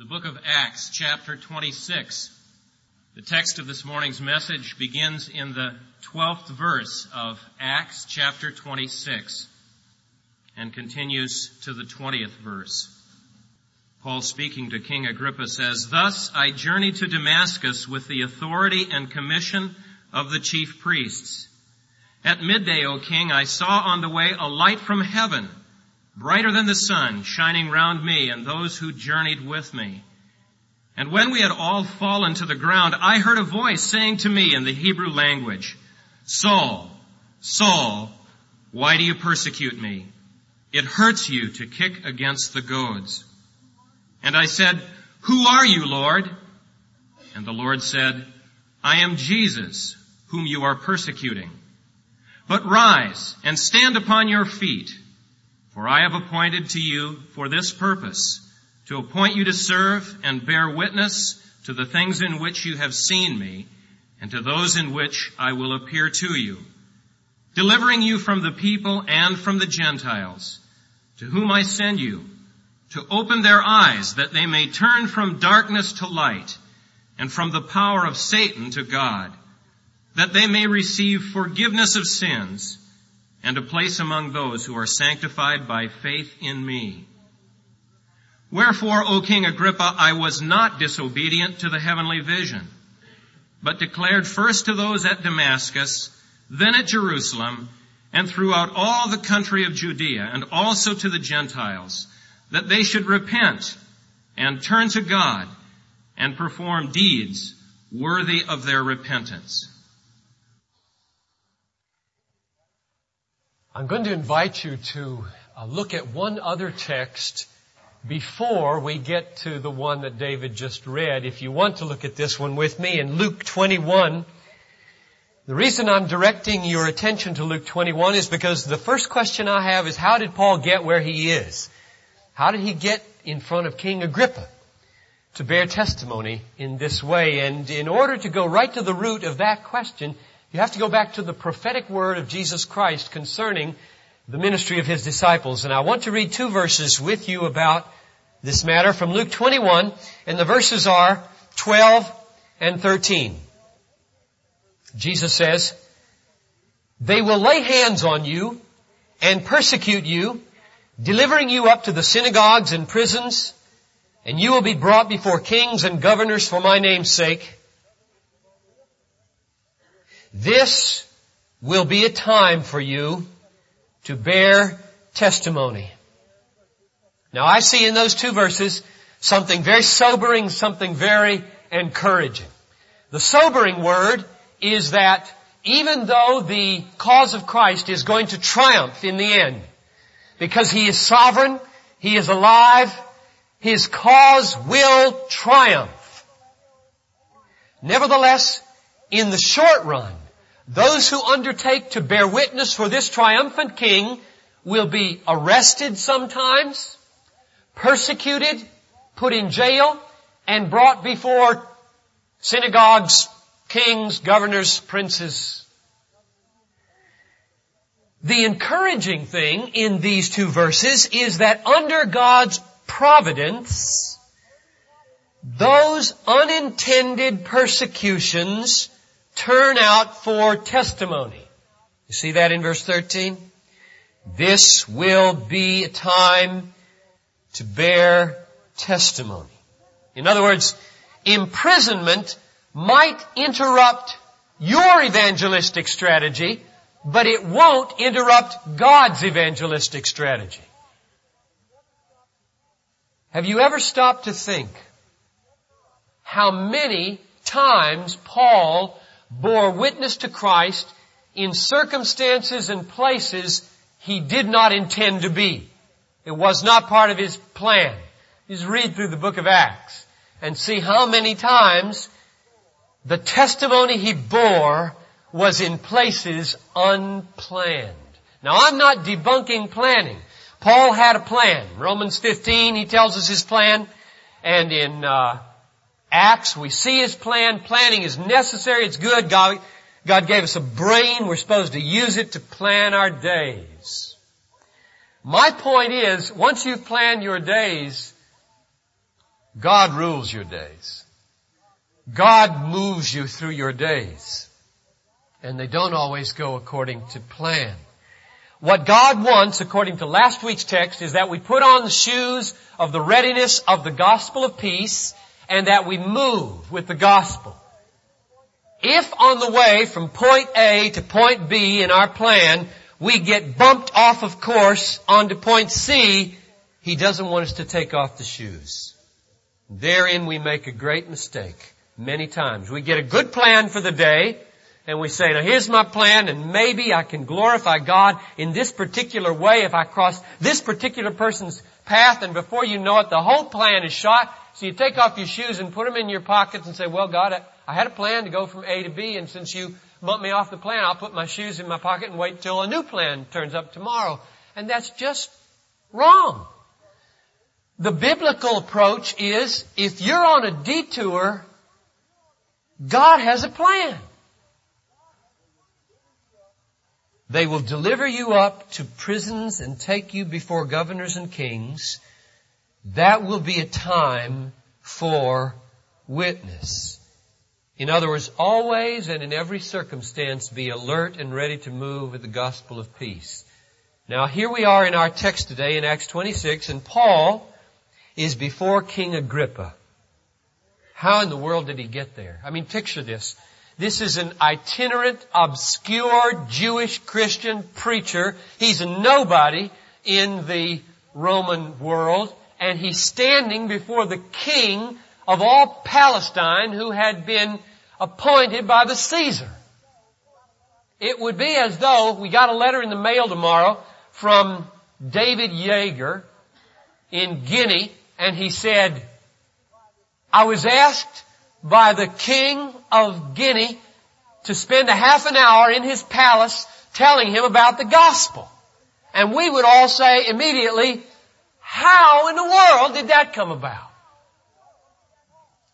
the book of Acts, chapter 26. The text of this morning's message begins in the 12th verse of Acts, chapter 26, and continues to the 20th verse. Paul speaking to King Agrippa says, Thus I journeyed to Damascus with the authority and commission of the chief priests. At midday, O king, I saw on the way a light from heaven brighter than the sun, shining round me and those who journeyed with me. And when we had all fallen to the ground, I heard a voice saying to me in the Hebrew language, Saul, Saul, why do you persecute me? It hurts you to kick against the goads. And I said, Who are you, Lord? And the Lord said, I am Jesus, whom you are persecuting. But rise and stand upon your feet for I have appointed to you for this purpose, to appoint you to serve and bear witness to the things in which you have seen me, and to those in which I will appear to you, delivering you from the people and from the Gentiles, to whom I send you, to open their eyes that they may turn from darkness to light, and from the power of Satan to God, that they may receive forgiveness of sins, and a place among those who are sanctified by faith in me. Wherefore, O King Agrippa, I was not disobedient to the heavenly vision, but declared first to those at Damascus, then at Jerusalem, and throughout all the country of Judea, and also to the Gentiles, that they should repent and turn to God and perform deeds worthy of their repentance. I'm going to invite you to uh, look at one other text before we get to the one that David just read. If you want to look at this one with me in Luke 21, the reason I'm directing your attention to Luke 21 is because the first question I have is how did Paul get where he is? How did he get in front of King Agrippa to bear testimony in this way? And in order to go right to the root of that question, you have to go back to the prophetic word of Jesus Christ concerning the ministry of His disciples. And I want to read two verses with you about this matter from Luke 21, and the verses are 12 and 13. Jesus says, They will lay hands on you and persecute you, delivering you up to the synagogues and prisons, and you will be brought before kings and governors for my name's sake, this will be a time for you to bear testimony. Now I see in those two verses something very sobering, something very encouraging. The sobering word is that even though the cause of Christ is going to triumph in the end, because He is sovereign, He is alive, His cause will triumph. Nevertheless, in the short run, those who undertake to bear witness for this triumphant king will be arrested sometimes, persecuted, put in jail, and brought before synagogues, kings, governors, princes. The encouraging thing in these two verses is that under God's providence, those unintended persecutions turn out for testimony. You see that in verse 13? This will be a time to bear testimony. In other words, imprisonment might interrupt your evangelistic strategy, but it won't interrupt God's evangelistic strategy. Have you ever stopped to think how many times Paul bore witness to Christ in circumstances and places he did not intend to be. It was not part of his plan. Just read through the book of Acts and see how many times the testimony he bore was in places unplanned. Now I'm not debunking planning. Paul had a plan. Romans 15, he tells us his plan. And in uh, Acts, we see His plan. Planning is necessary. It's good. God, God gave us a brain. We're supposed to use it to plan our days. My point is, once you've planned your days, God rules your days. God moves you through your days. And they don't always go according to plan. What God wants, according to last week's text, is that we put on the shoes of the readiness of the gospel of peace and that we move with the gospel. If on the way from point A to point B in our plan, we get bumped off of course onto point C, He doesn't want us to take off the shoes. Therein we make a great mistake many times. We get a good plan for the day, and we say, now here's my plan and maybe I can glorify God in this particular way if I cross this particular person's path and before you know it, the whole plan is shot. So you take off your shoes and put them in your pockets and say, well God, I had a plan to go from A to B and since you bumped me off the plan, I'll put my shoes in my pocket and wait until a new plan turns up tomorrow. And that's just wrong. The biblical approach is if you're on a detour, God has a plan. They will deliver you up to prisons and take you before governors and kings. That will be a time for witness. In other words, always and in every circumstance be alert and ready to move with the gospel of peace. Now here we are in our text today in Acts 26 and Paul is before King Agrippa. How in the world did he get there? I mean, picture this. This is an itinerant, obscure Jewish Christian preacher. He's a nobody in the Roman world, and he's standing before the king of all Palestine who had been appointed by the Caesar. It would be as though we got a letter in the mail tomorrow from David Yeager in Guinea, and he said, I was asked by the king of Guinea to spend a half an hour in his palace telling him about the gospel. And we would all say immediately, how in the world did that come about?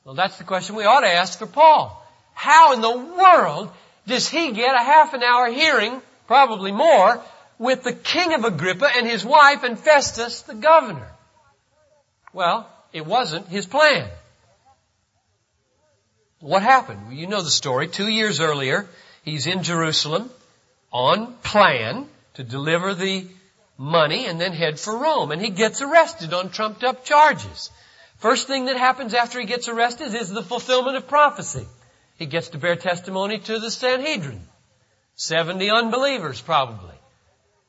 Well, that's the question we ought to ask for Paul. How in the world does he get a half an hour hearing, probably more, with the king of Agrippa and his wife and Festus, the governor? Well, it wasn't his plan. What happened? Well, you know the story. Two years earlier, he's in Jerusalem on plan to deliver the money and then head for Rome. And he gets arrested on trumped up charges. First thing that happens after he gets arrested is the fulfillment of prophecy. He gets to bear testimony to the Sanhedrin. 70 unbelievers probably.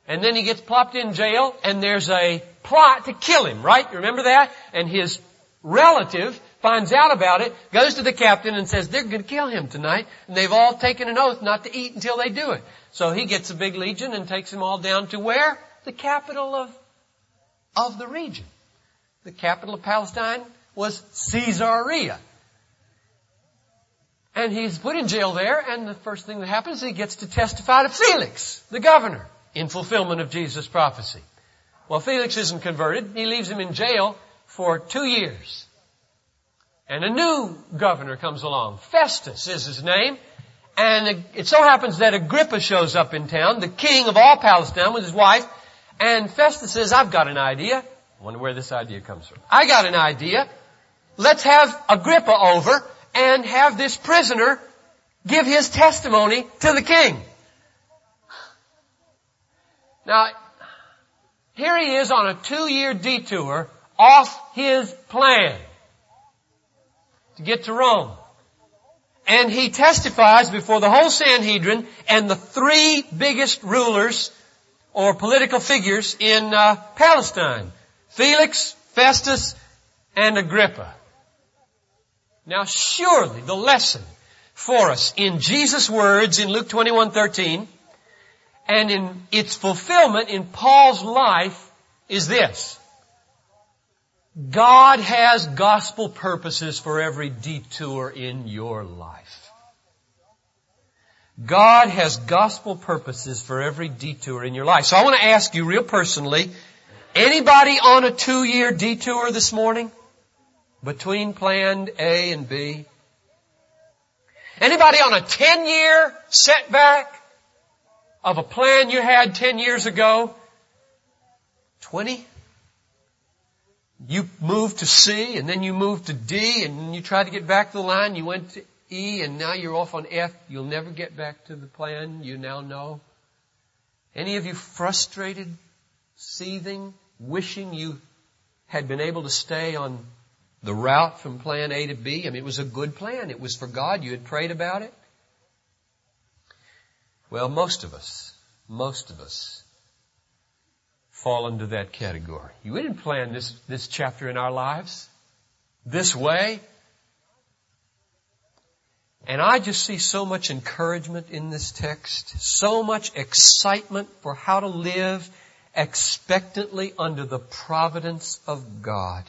And then he gets plopped in jail and there's a plot to kill him, right? You remember that? And his relative finds out about it, goes to the captain and says, they're going to kill him tonight. And they've all taken an oath not to eat until they do it. So he gets a big legion and takes them all down to where? The capital of, of the region. The capital of Palestine was Caesarea. And he's put in jail there, and the first thing that happens is he gets to testify to Felix, the governor, in fulfillment of Jesus' prophecy. Well, Felix isn't converted. He leaves him in jail for two years. And a new governor comes along. Festus is his name. And it so happens that Agrippa shows up in town, the king of all Palestine with his wife. And Festus says, I've got an idea. I wonder where this idea comes from. I got an idea. Let's have Agrippa over and have this prisoner give his testimony to the king. Now, here he is on a two-year detour off his plan to get to Rome. And he testifies before the whole Sanhedrin and the three biggest rulers or political figures in uh, Palestine. Felix, Festus, and Agrippa. Now surely the lesson for us in Jesus' words in Luke 21:13 and in its fulfillment in Paul's life is this. God has gospel purposes for every detour in your life. God has gospel purposes for every detour in your life. So I want to ask you real personally, anybody on a two-year detour this morning? Between planned A and B? Anybody on a 10-year setback of a plan you had 10 years ago? 20? you moved to C and then you moved to D and you tried to get back to the line, you went to E and now you're off on F. You'll never get back to the plan you now know. Any of you frustrated, seething, wishing you had been able to stay on the route from plan A to B? I mean, it was a good plan. It was for God. You had prayed about it. Well, most of us, most of us fall into that category. You didn't plan this, this chapter in our lives this way. And I just see so much encouragement in this text, so much excitement for how to live expectantly under the providence of God.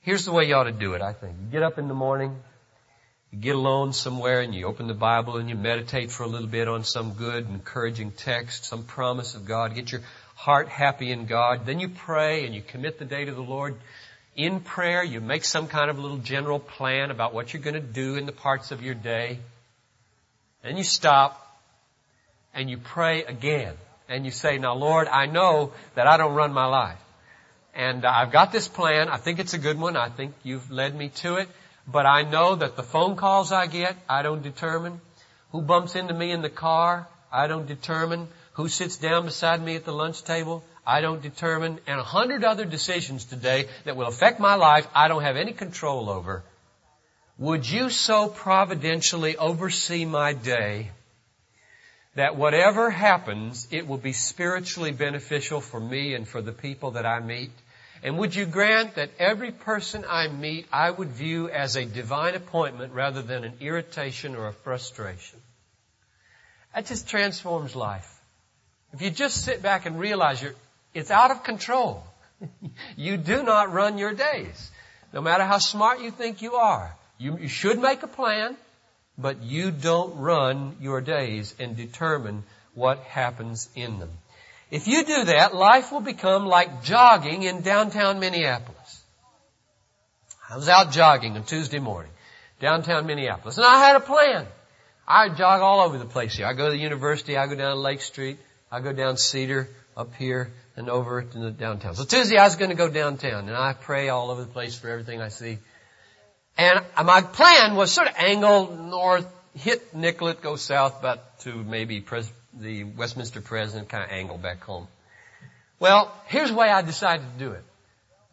Here's the way you ought to do it, I think. You get up in the morning, you get alone somewhere and you open the Bible and you meditate for a little bit on some good, encouraging text, some promise of God. Get your heart happy in God. Then you pray and you commit the day to the Lord in prayer, you make some kind of little general plan about what you're going to do in the parts of your day. Then you stop and you pray again. And you say, now Lord, I know that I don't run my life. And I've got this plan. I think it's a good one. I think you've led me to it. But I know that the phone calls I get, I don't determine. Who bumps into me in the car, I don't determine. Who sits down beside me at the lunch table, I don't determine, and a hundred other decisions today that will affect my life I don't have any control over. Would you so providentially oversee my day that whatever happens, it will be spiritually beneficial for me and for the people that I meet? And would you grant that every person I meet I would view as a divine appointment rather than an irritation or a frustration? That just transforms life. If you just sit back and realize you're it's out of control. you do not run your days. No matter how smart you think you are. You, you should make a plan, but you don't run your days and determine what happens in them. If you do that, life will become like jogging in downtown Minneapolis. I was out jogging on Tuesday morning, downtown Minneapolis, and I had a plan. I jog all over the place here. I go to the university, I go down Lake Street, I go down Cedar, up here, and over to the downtown. So Tuesday I was going to go downtown and I pray all over the place for everything I see. And my plan was sort of angle north, hit Nicollet, go south about to maybe pres- the Westminster Presbyterian, kind of angle back home. Well, here's the way I decided to do it.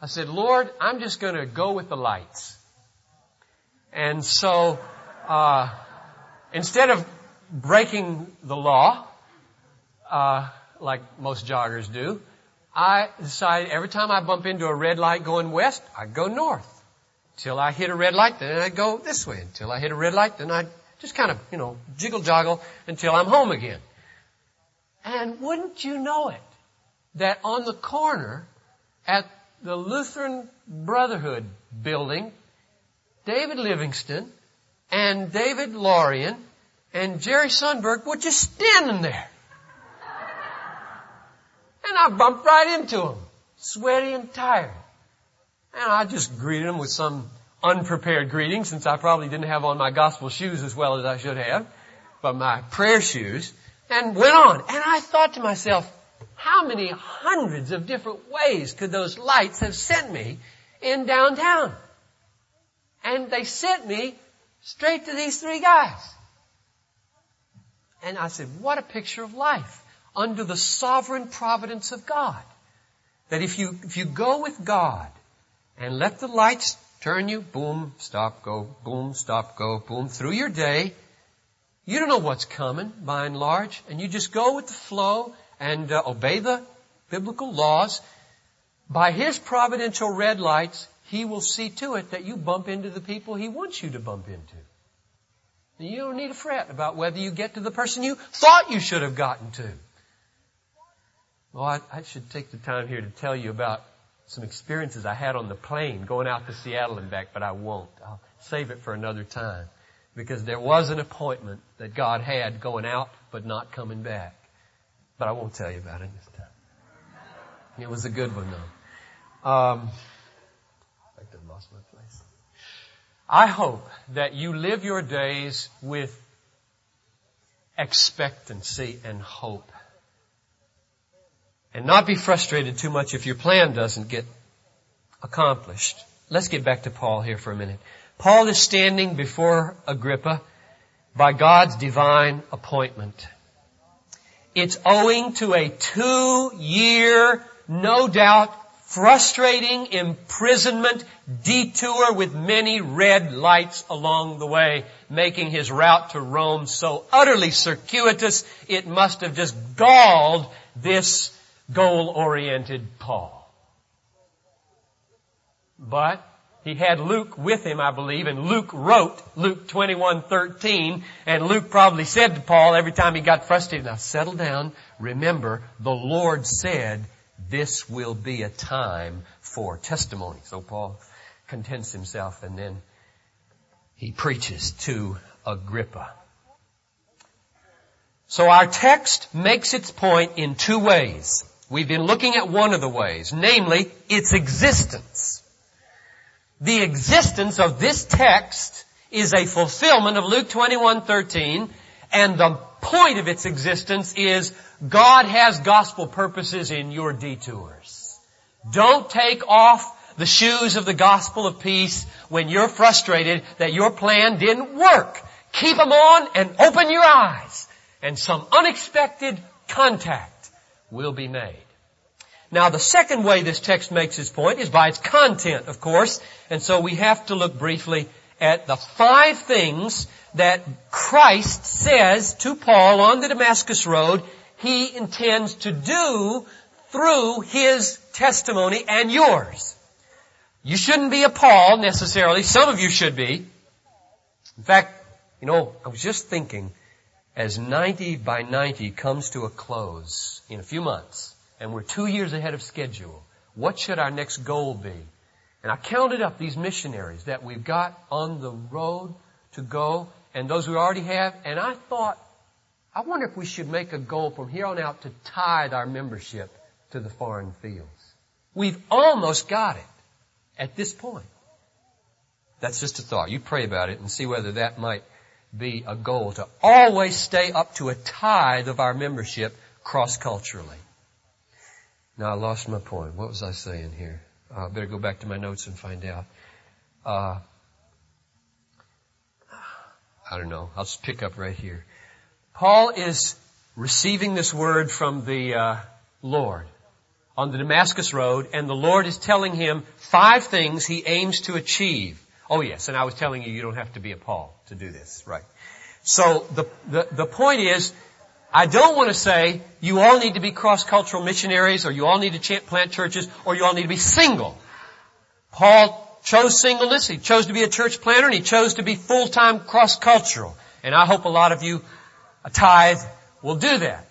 I said, Lord, I'm just going to go with the lights. And so, uh, instead of breaking the law, uh, like most joggers do, I decided every time I bump into a red light going west, I'd go north. Till I hit a red light, then I'd go this way. Until I hit a red light, then I'd just kind of, you know, jiggle joggle until I'm home again. And wouldn't you know it, that on the corner at the Lutheran Brotherhood building, David Livingston and David Lorian and Jerry Sundberg were just standing there. And I bumped right into him, sweaty and tired. And I just greeted him with some unprepared greeting since I probably didn't have on my gospel shoes as well as I should have, but my prayer shoes, and went on. And I thought to myself, how many hundreds of different ways could those lights have sent me in downtown? And they sent me straight to these three guys. And I said, what a picture of life under the sovereign providence of God. That if you, if you go with God and let the lights turn you, boom, stop, go, boom, stop, go, boom, through your day, you don't know what's coming by and large, and you just go with the flow and uh, obey the biblical laws. By His providential red lights, He will see to it that you bump into the people He wants you to bump into. You don't need to fret about whether you get to the person you thought you should have gotten to. Well, I, I should take the time here to tell you about some experiences I had on the plane going out to Seattle and back, but I won't. I'll save it for another time. Because there was an appointment that God had going out, but not coming back. But I won't tell you about it this time. It was a good one though. Um, I think I lost my place. I hope that you live your days with expectancy and hope. And not be frustrated too much if your plan doesn't get accomplished. Let's get back to Paul here for a minute. Paul is standing before Agrippa by God's divine appointment. It's owing to a two year, no doubt, frustrating imprisonment detour with many red lights along the way, making his route to Rome so utterly circuitous it must have just galled this goal-oriented Paul. But he had Luke with him, I believe, and Luke wrote Luke 21:13, and Luke probably said to Paul every time he got frustrated, "Now settle down. Remember, the Lord said this will be a time for testimony." So Paul contents himself and then he preaches to Agrippa. So our text makes its point in two ways. We've been looking at one of the ways, namely its existence. The existence of this text is a fulfillment of Luke 21:13 and the point of its existence is God has gospel purposes in your detours. Don't take off the shoes of the gospel of peace when you're frustrated that your plan didn't work. Keep them on and open your eyes and some unexpected contact will be made. Now the second way this text makes its point is by its content, of course, and so we have to look briefly at the five things that Christ says to Paul on the Damascus Road he intends to do through his testimony and yours. You shouldn't be appalled necessarily. Some of you should be. In fact, you know, I was just thinking, as 90 by 90 comes to a close in a few months, and we're two years ahead of schedule, what should our next goal be? And I counted up these missionaries that we've got on the road to go, and those we already have, and I thought, I wonder if we should make a goal from here on out to tithe our membership to the foreign fields. We've almost got it at this point. That's just a thought. You pray about it and see whether that might be a goal to always stay up to a tithe of our membership cross-culturally. Now I lost my point. What was I saying here? I uh, better go back to my notes and find out. Uh, I don't know. I'll just pick up right here. Paul is receiving this word from the uh, Lord on the Damascus Road, and the Lord is telling him five things he aims to achieve. Oh yes, and I was telling you, you don't have to be a Paul to do this, right? So the, the, the point is, I don't want to say you all need to be cross-cultural missionaries, or you all need to plant churches, or you all need to be single. Paul chose singleness, he chose to be a church planter, and he chose to be full-time cross-cultural. And I hope a lot of you, a tithe, will do that.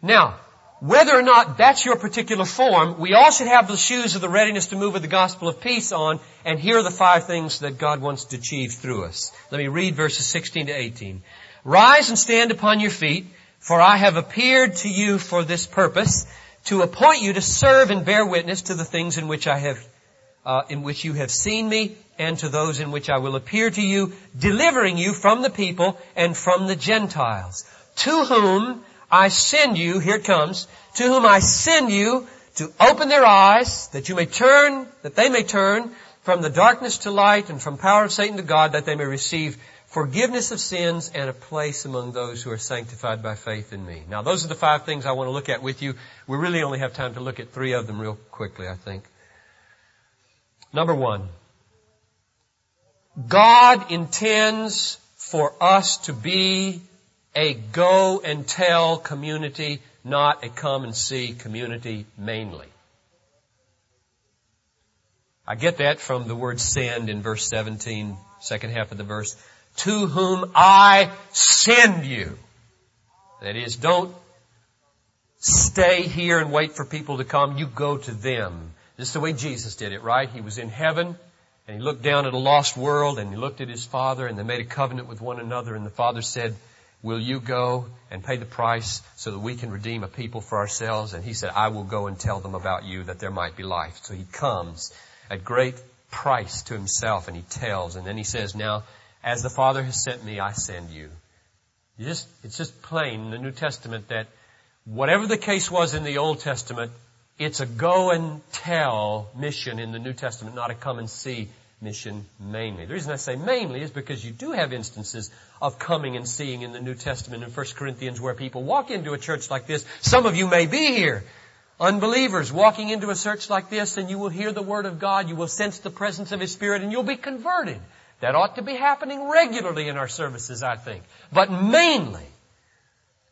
Now, whether or not that's your particular form, we all should have the shoes of the readiness to move with the gospel of peace on, and here are the five things that God wants to achieve through us. Let me read verses 16 to 18. Rise and stand upon your feet, for I have appeared to you for this purpose, to appoint you to serve and bear witness to the things in which I have, uh, in which you have seen me, and to those in which I will appear to you, delivering you from the people and from the Gentiles, to whom I send you, here it comes, to whom I send you to open their eyes that you may turn, that they may turn from the darkness to light and from power of Satan to God that they may receive forgiveness of sins and a place among those who are sanctified by faith in me. Now those are the five things I want to look at with you. We really only have time to look at three of them real quickly, I think. Number one. God intends for us to be a go and tell community, not a come and see community mainly. I get that from the word send in verse 17, second half of the verse. To whom I send you. That is, don't stay here and wait for people to come. You go to them. This is the way Jesus did it, right? He was in heaven and he looked down at a lost world and he looked at his father and they made a covenant with one another and the father said, will you go and pay the price so that we can redeem a people for ourselves? And he said, I will go and tell them about you that there might be life. So he comes at great price to himself and he tells. And then he says, now, as the Father has sent me, I send you. you just, it's just plain in the New Testament that whatever the case was in the Old Testament, It's a go and tell mission in the New Testament, not a come and see mission mainly. The reason I say mainly is because you do have instances of coming and seeing in the New Testament in 1 Corinthians where people walk into a church like this. Some of you may be here. Unbelievers walking into a church like this and you will hear the Word of God, you will sense the presence of His Spirit and you'll be converted. That ought to be happening regularly in our services, I think. But mainly,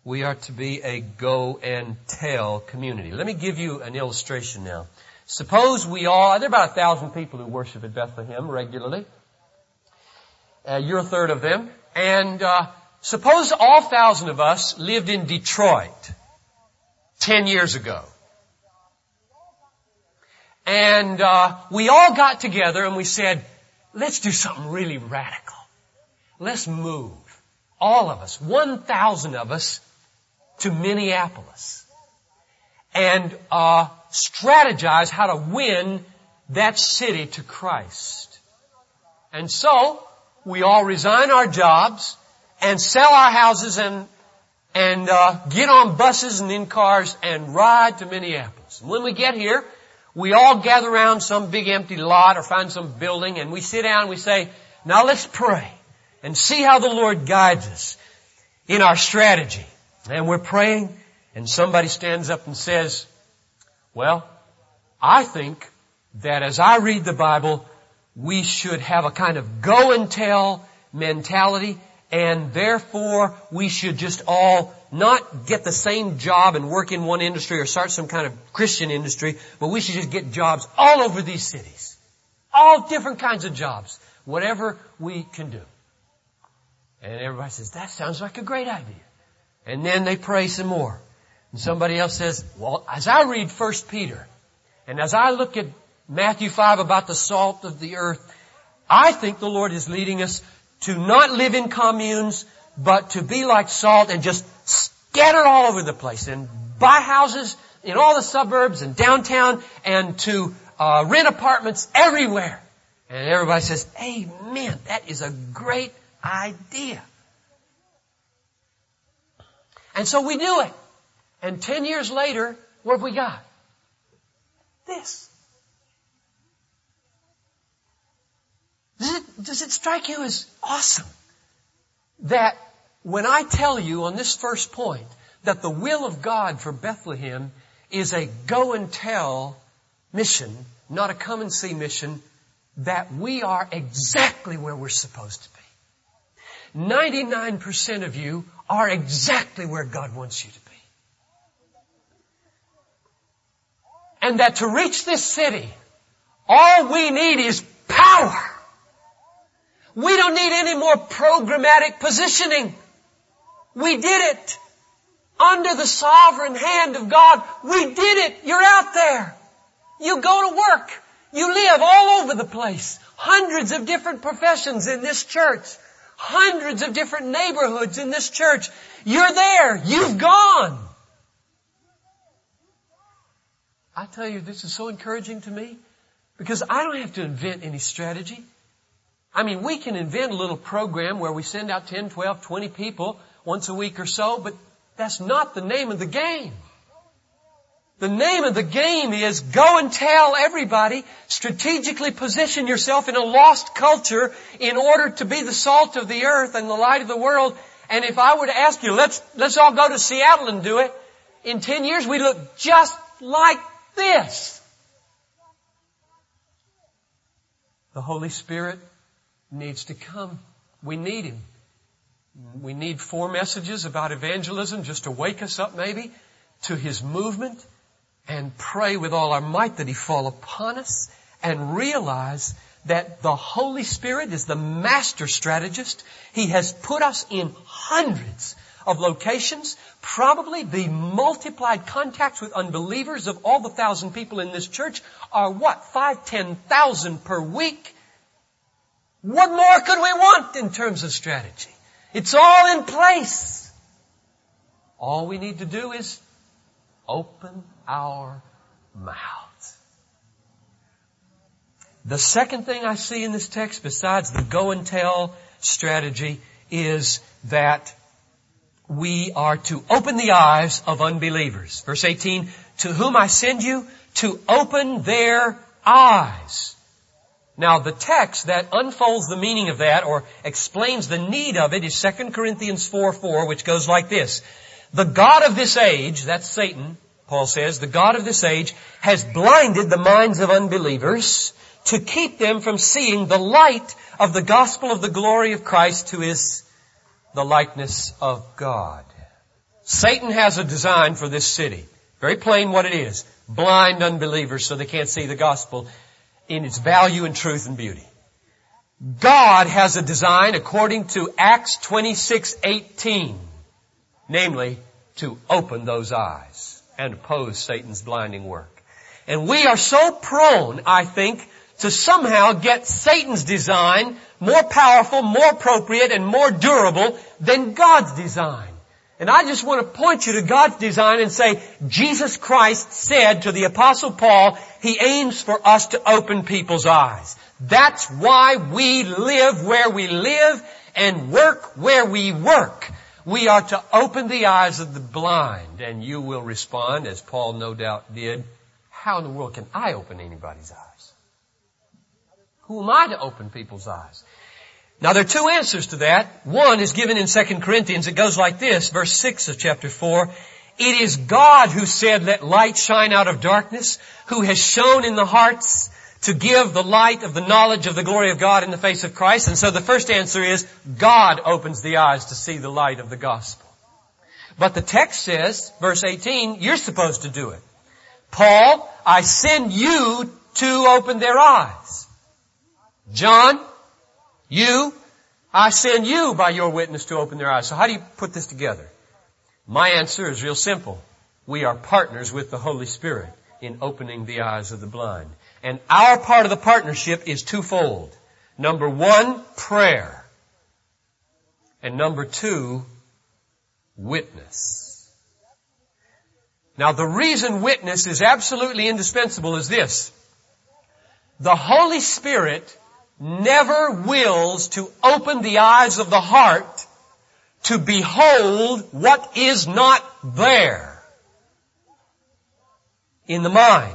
we are to be a go and tell community. Let me give you an illustration now. Suppose we all, there are about a thousand people who worship at Bethlehem regularly. Uh, you're a third of them. And uh, suppose all thousand of us lived in Detroit ten years ago. And uh, we all got together and we said, let's do something really radical. Let's move. All of us, 1,000 of us, to Minneapolis. And uh, strategize how to win that city to Christ. And so, we all resign our jobs and sell our houses and and uh, get on buses and in cars and ride to Minneapolis. And when we get here, we all gather around some big empty lot or find some building and we sit down and we say, now let's pray and see how the Lord guides us in our strategy. And we're praying and somebody stands up and says, well, I think that as I read the Bible, we should have a kind of go and tell mentality and therefore we should just all not get the same job and work in one industry or start some kind of Christian industry, but we should just get jobs all over these cities. All different kinds of jobs. Whatever we can do. And everybody says, that sounds like a great idea. And then they pray some more. And somebody else says, well, as I read 1 Peter, and as I look at Matthew 5 about the salt of the earth, I think the Lord is leading us to not live in communes, but to be like salt and just scatter all over the place and buy houses in all the suburbs and downtown and to uh, rent apartments everywhere. And everybody says, Amen. That is a great idea. And so we do it. And ten years later, what have we got? This. Does it, does it strike you as awesome that when I tell you on this first point that the will of God for Bethlehem is a go and tell mission, not a come and see mission, that we are exactly where we're supposed to be. 99% of you are exactly where God wants you to be. And that to reach this city, all we need is power. We don't need any more programmatic positioning. We did it. Under the sovereign hand of God, we did it. You're out there. You go to work. You live all over the place. Hundreds of different professions in this church. Hundreds of different neighborhoods in this church. You're there. You've gone. I tell you, this is so encouraging to me because I don't have to invent any strategy. I mean, we can invent a little program where we send out 10, 12, 20 people once a week or so, but that's not the name of the game. The name of the game is go and tell everybody, strategically position yourself in a lost culture in order to be the salt of the earth and the light of the world. And if I were to ask you, let's, let's all go to Seattle and do it, in 10 years we look just like this. The Holy Spirit needs to come. We need Him. We need four messages about evangelism just to wake us up maybe to His movement and pray with all our might that He fall upon us and realize that the Holy Spirit is the master strategist. He has put us in hundreds of locations, probably the multiplied contacts with unbelievers of all the thousand people in this church are what? Five, ten thousand per week. What more could we want in terms of strategy? It's all in place. All we need to do is open our mouths. The second thing I see in this text besides the go and tell strategy is that we are to open the eyes of unbelievers. Verse 18, to whom I send you to open their eyes. Now the text that unfolds the meaning of that or explains the need of it is 2 Corinthians 4, 4, which goes like this. The God of this age, that's Satan, Paul says, the God of this age has blinded the minds of unbelievers to keep them from seeing the light of the gospel of the glory of Christ who is the likeness of God. Satan has a design for this city. Very plain what it is. Blind unbelievers so they can't see the gospel in its value and truth and beauty. God has a design according to Acts 26:18, namely to open those eyes and oppose Satan's blinding work. And we are so prone, I think, to somehow get Satan's design more powerful, more appropriate, and more durable than God's design. And I just want to point you to God's design and say, Jesus Christ said to the apostle Paul, He aims for us to open people's eyes. That's why we live where we live and work where we work. We are to open the eyes of the blind. And you will respond, as Paul no doubt did, how in the world can I open anybody's eyes? Who am I to open people's eyes? Now there are two answers to that. One is given in 2 Corinthians. It goes like this, verse 6 of chapter 4. It is God who said, let light shine out of darkness, who has shown in the hearts to give the light of the knowledge of the glory of God in the face of Christ. And so the first answer is, God opens the eyes to see the light of the gospel. But the text says, verse 18, you're supposed to do it. Paul, I send you to open their eyes. John, you, I send you by your witness to open their eyes. So how do you put this together? My answer is real simple. We are partners with the Holy Spirit in opening the eyes of the blind. And our part of the partnership is twofold. Number one, prayer. And number two, witness. Now the reason witness is absolutely indispensable is this. The Holy Spirit never wills to open the eyes of the heart to behold what is not there in the mind.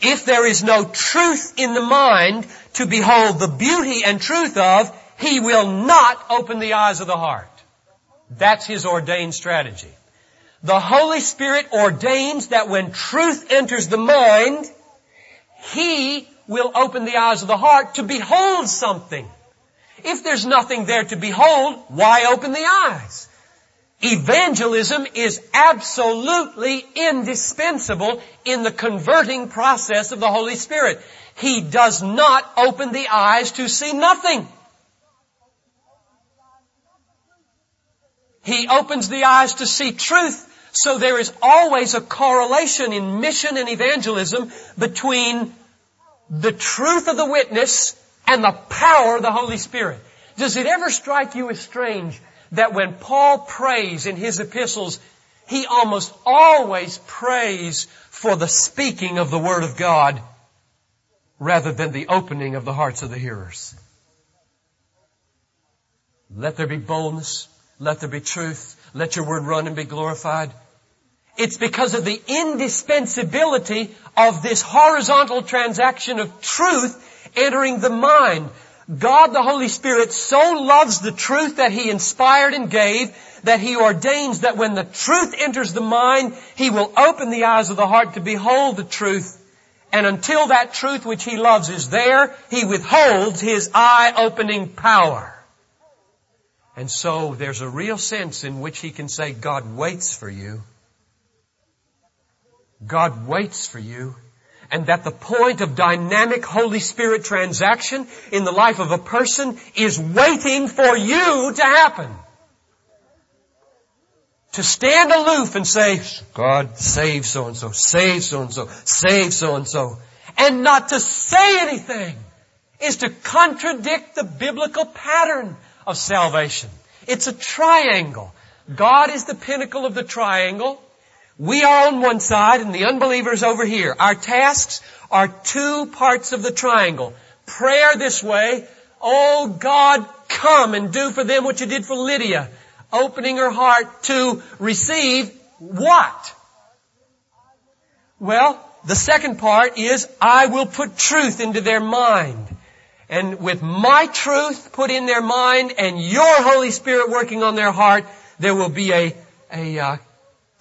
If there is no truth in the mind to behold the beauty and truth of, he will not open the eyes of the heart. That's his ordained strategy. The Holy Spirit ordains that when truth enters the mind, he will open the eyes of the heart to behold something. If there's nothing there to behold, why open the eyes? Evangelism is absolutely indispensable in the converting process of the Holy Spirit. He does not open the eyes to see nothing. He opens the eyes to see truth. So there is always a correlation in mission and evangelism between the truth of the witness and the power of the Holy Spirit. Does it ever strike you as strange that when Paul prays in his epistles, he almost always prays for the speaking of the Word of God rather than the opening of the hearts of the hearers? Let there be boldness. Let there be truth. Let your word run and be glorified. It's because of the indispensability of this horizontal transaction of truth entering the mind. God the Holy Spirit so loves the truth that He inspired and gave that He ordains that when the truth enters the mind, He will open the eyes of the heart to behold the truth. And until that truth which He loves is there, He withholds His eye-opening power. And so there's a real sense in which He can say, God waits for you. God waits for you and that the point of dynamic Holy Spirit transaction in the life of a person is waiting for you to happen. To stand aloof and say, God save so and so, save so and so, save so and so, and not to say anything is to contradict the biblical pattern of salvation. It's a triangle. God is the pinnacle of the triangle. We are on one side and the unbelievers over here. Our tasks are two parts of the triangle. Prayer this way, Oh God, come and do for them what you did for Lydia, opening her heart to receive what? Well, the second part is, I will put truth into their mind. And with my truth put in their mind and your Holy Spirit working on their heart, there will be a, a uh,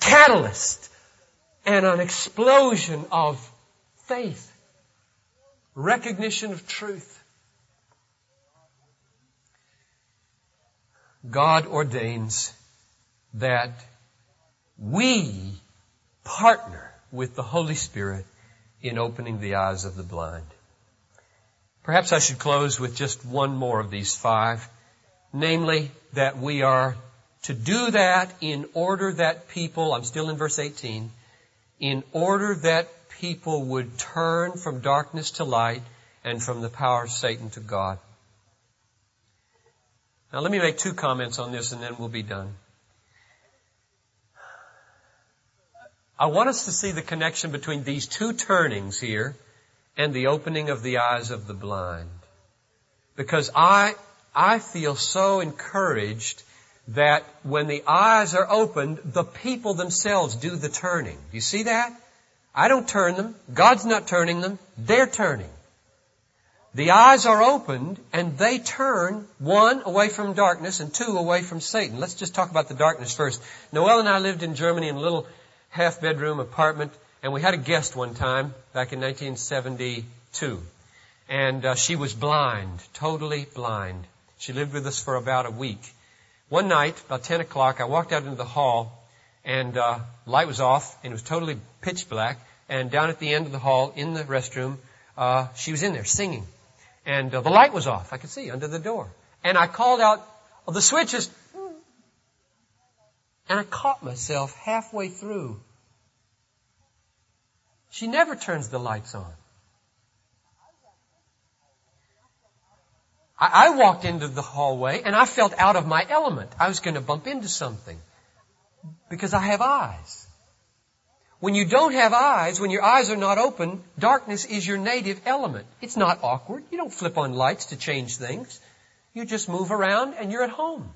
catalyst and an explosion of faith, recognition of truth. God ordains that we partner with the Holy Spirit in opening the eyes of the blind. Perhaps I should close with just one more of these five, namely that we are to do that in order that people, I'm still in verse 18, in order that people would turn from darkness to light and from the power of Satan to God. Now let me make two comments on this and then we'll be done. I want us to see the connection between these two turnings here and the opening of the eyes of the blind. Because I, I feel so encouraged that when the eyes are opened, the people themselves do the turning. Do you see that? I don't turn them. God's not turning them. They're turning. The eyes are opened and they turn, one, away from darkness and two, away from Satan. Let's just talk about the darkness first. Noel and I lived in Germany in a little half bedroom apartment and we had a guest one time back in 1972. And uh, she was blind, totally blind. She lived with us for about a week. One night, about 10 o'clock, I walked out into the hall and uh, light was off and it was totally pitch black. And down at the end of the hall in the restroom, uh, she was in there singing and uh, the light was off. I could see under the door. And I called out, oh, the switch is, and I caught myself halfway through. She never turns the lights on. I, walked into the hallway and I felt out of my element. I was going to bump into something because I have eyes. When you don't have eyes, when your eyes are not open, darkness is your native element. It's not awkward. You don't flip on lights to change things. You just move around and you're at home.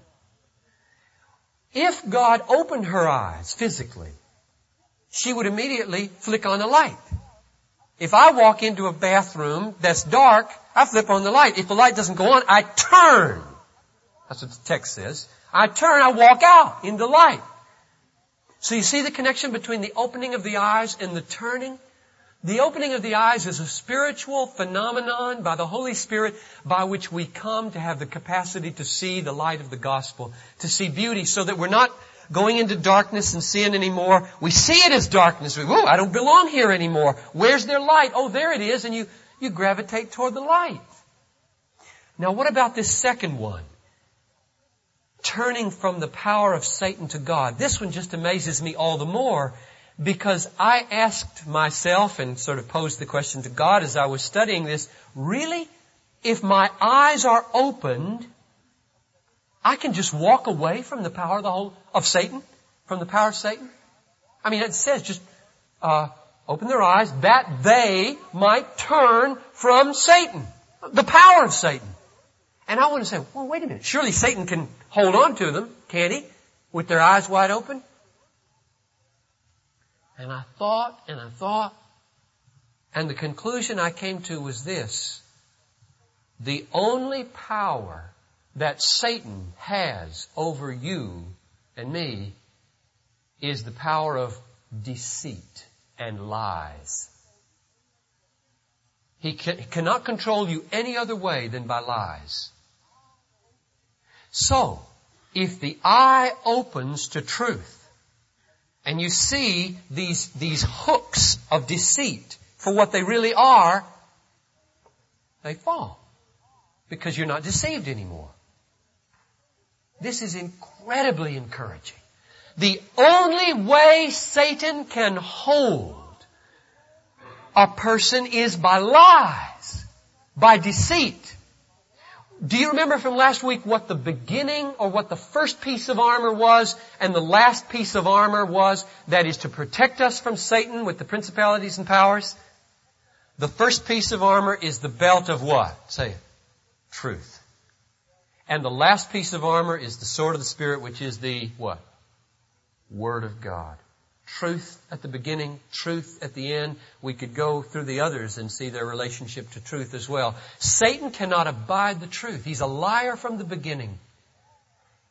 If God opened her eyes physically, she would immediately flick on a light. If I walk into a bathroom that's dark, I flip on the light. If the light doesn't go on, I turn. That's what the text says. I turn, I walk out in the light. So you see the connection between the opening of the eyes and the turning? The opening of the eyes is a spiritual phenomenon by the Holy Spirit by which we come to have the capacity to see the light of the gospel, to see beauty so that we're not going into darkness and sin anymore. We see it as darkness. We, Whoa, I don't belong here anymore. Where's their light? Oh, there it is. And you, you gravitate toward the light. Now what about this second one? turning from the power of Satan to God. This one just amazes me all the more because I asked myself and sort of posed the question to God as I was studying this, really? If my eyes are opened, I can just walk away from the power of the whole, of Satan? From the power of Satan? I mean, it says just, uh, open their eyes that they might turn from Satan. The power of Satan. And I want to say, well, wait a minute. Surely Satan can hold on to them, can't he? With their eyes wide open? And I thought and I thought, and the conclusion I came to was this. The only power that Satan has over you and me is the power of deceit and lies. He cannot control you any other way than by lies. So, if the eye opens to truth, and you see these, these hooks of deceit for what they really are, they fall. Because you're not deceived anymore. This is incredibly encouraging. The only way Satan can hold a person is by lies, by deceit. Do you remember from last week what the beginning or what the first piece of armor was and the last piece of armor was that is to protect us from Satan with the principalities and powers? The first piece of armor is the belt of what? Say. Truth. And the last piece of armor is the sword of the Spirit, which is the what? Word of God. Truth at the beginning, truth at the end. We could go through the others and see their relationship to truth as well. Satan cannot abide the truth. He's a liar from the beginning.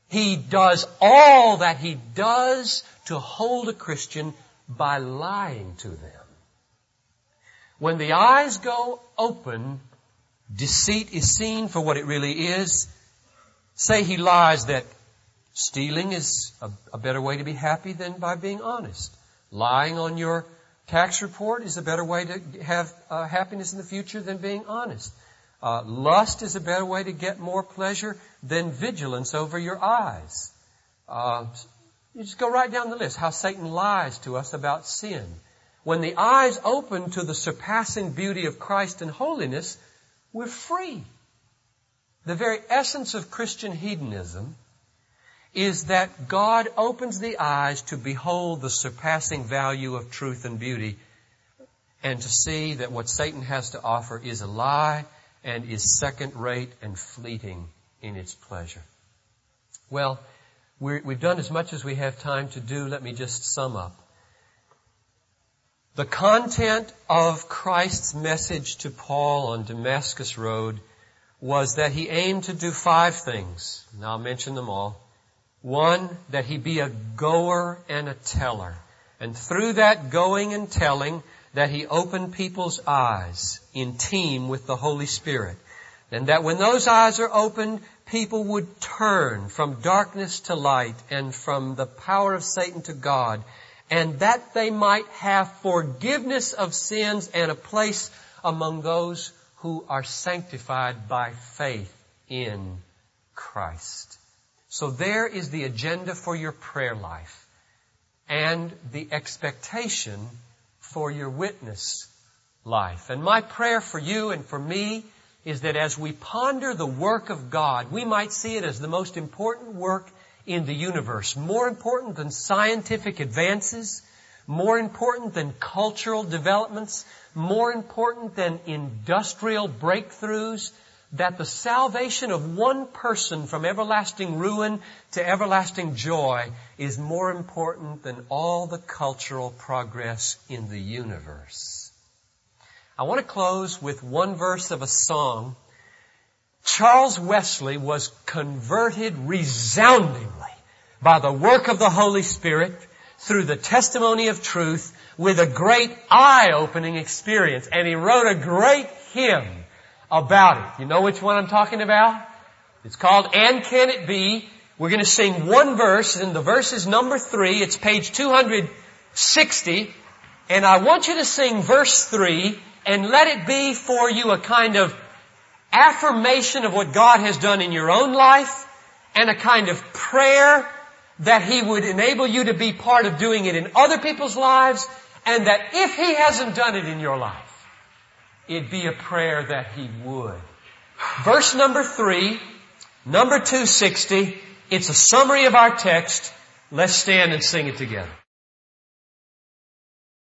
He does all that he does to hold a Christian by lying to them. When the eyes go open, deceit is seen for what it really is. Say he lies that stealing is a, a, better way to be happy than by being honest. Lying on your tax report is a better way to have uh, happiness in the future than being honest. Uh, lust is a better way to get more pleasure than vigilance over your eyes. Uh, you just go right down the list how Satan lies to us about sin. When the eyes open to the surpassing beauty of Christ and holiness, we're free. The very essence of Christian hedonism is that God opens the eyes to behold the surpassing value of truth and beauty and to see that what Satan has to offer is a lie and is second rate and fleeting in its pleasure. Well, we have done as much as we have time to do. Let me just sum up. The content of Christ's message to Paul on Damascus Road was that he aimed to do five things. Now I'll mention them all. One, that he be a goer and a teller. And through that going and telling, that he open people's eyes in team with the Holy Spirit. And that when those eyes are opened, people would turn from darkness to light and from the power of Satan to God and that they might have forgiveness of sins and a place among those who are sanctified by faith in Christ. So there is the agenda for your prayer life and the expectation for your witness life. And my prayer for you and for me is that as we ponder the work of God, we might see it as the most important work in the universe, more important than scientific advances, more important than cultural developments, more important than industrial breakthroughs, that the salvation of one person from everlasting ruin to everlasting joy is more important than all the cultural progress in the universe. I want to close with one verse of a song Charles Wesley was converted resoundingly by the work of the Holy Spirit through the testimony of truth with a great eye-opening experience. And he wrote a great hymn about it. You know which one I'm talking about? It's called And Can It Be? We're going to sing one verse, and the verse is number three. It's page 260. And I want you to sing verse three and let it be for you a kind of affirmation of what God has done in your own life and a kind of prayer that He would enable you to be part of doing it in other people's lives and that if He hasn't done it in your life, it'd be a prayer that He would. Verse number three, number 260, it's a summary of our text. Let's stand and sing it together.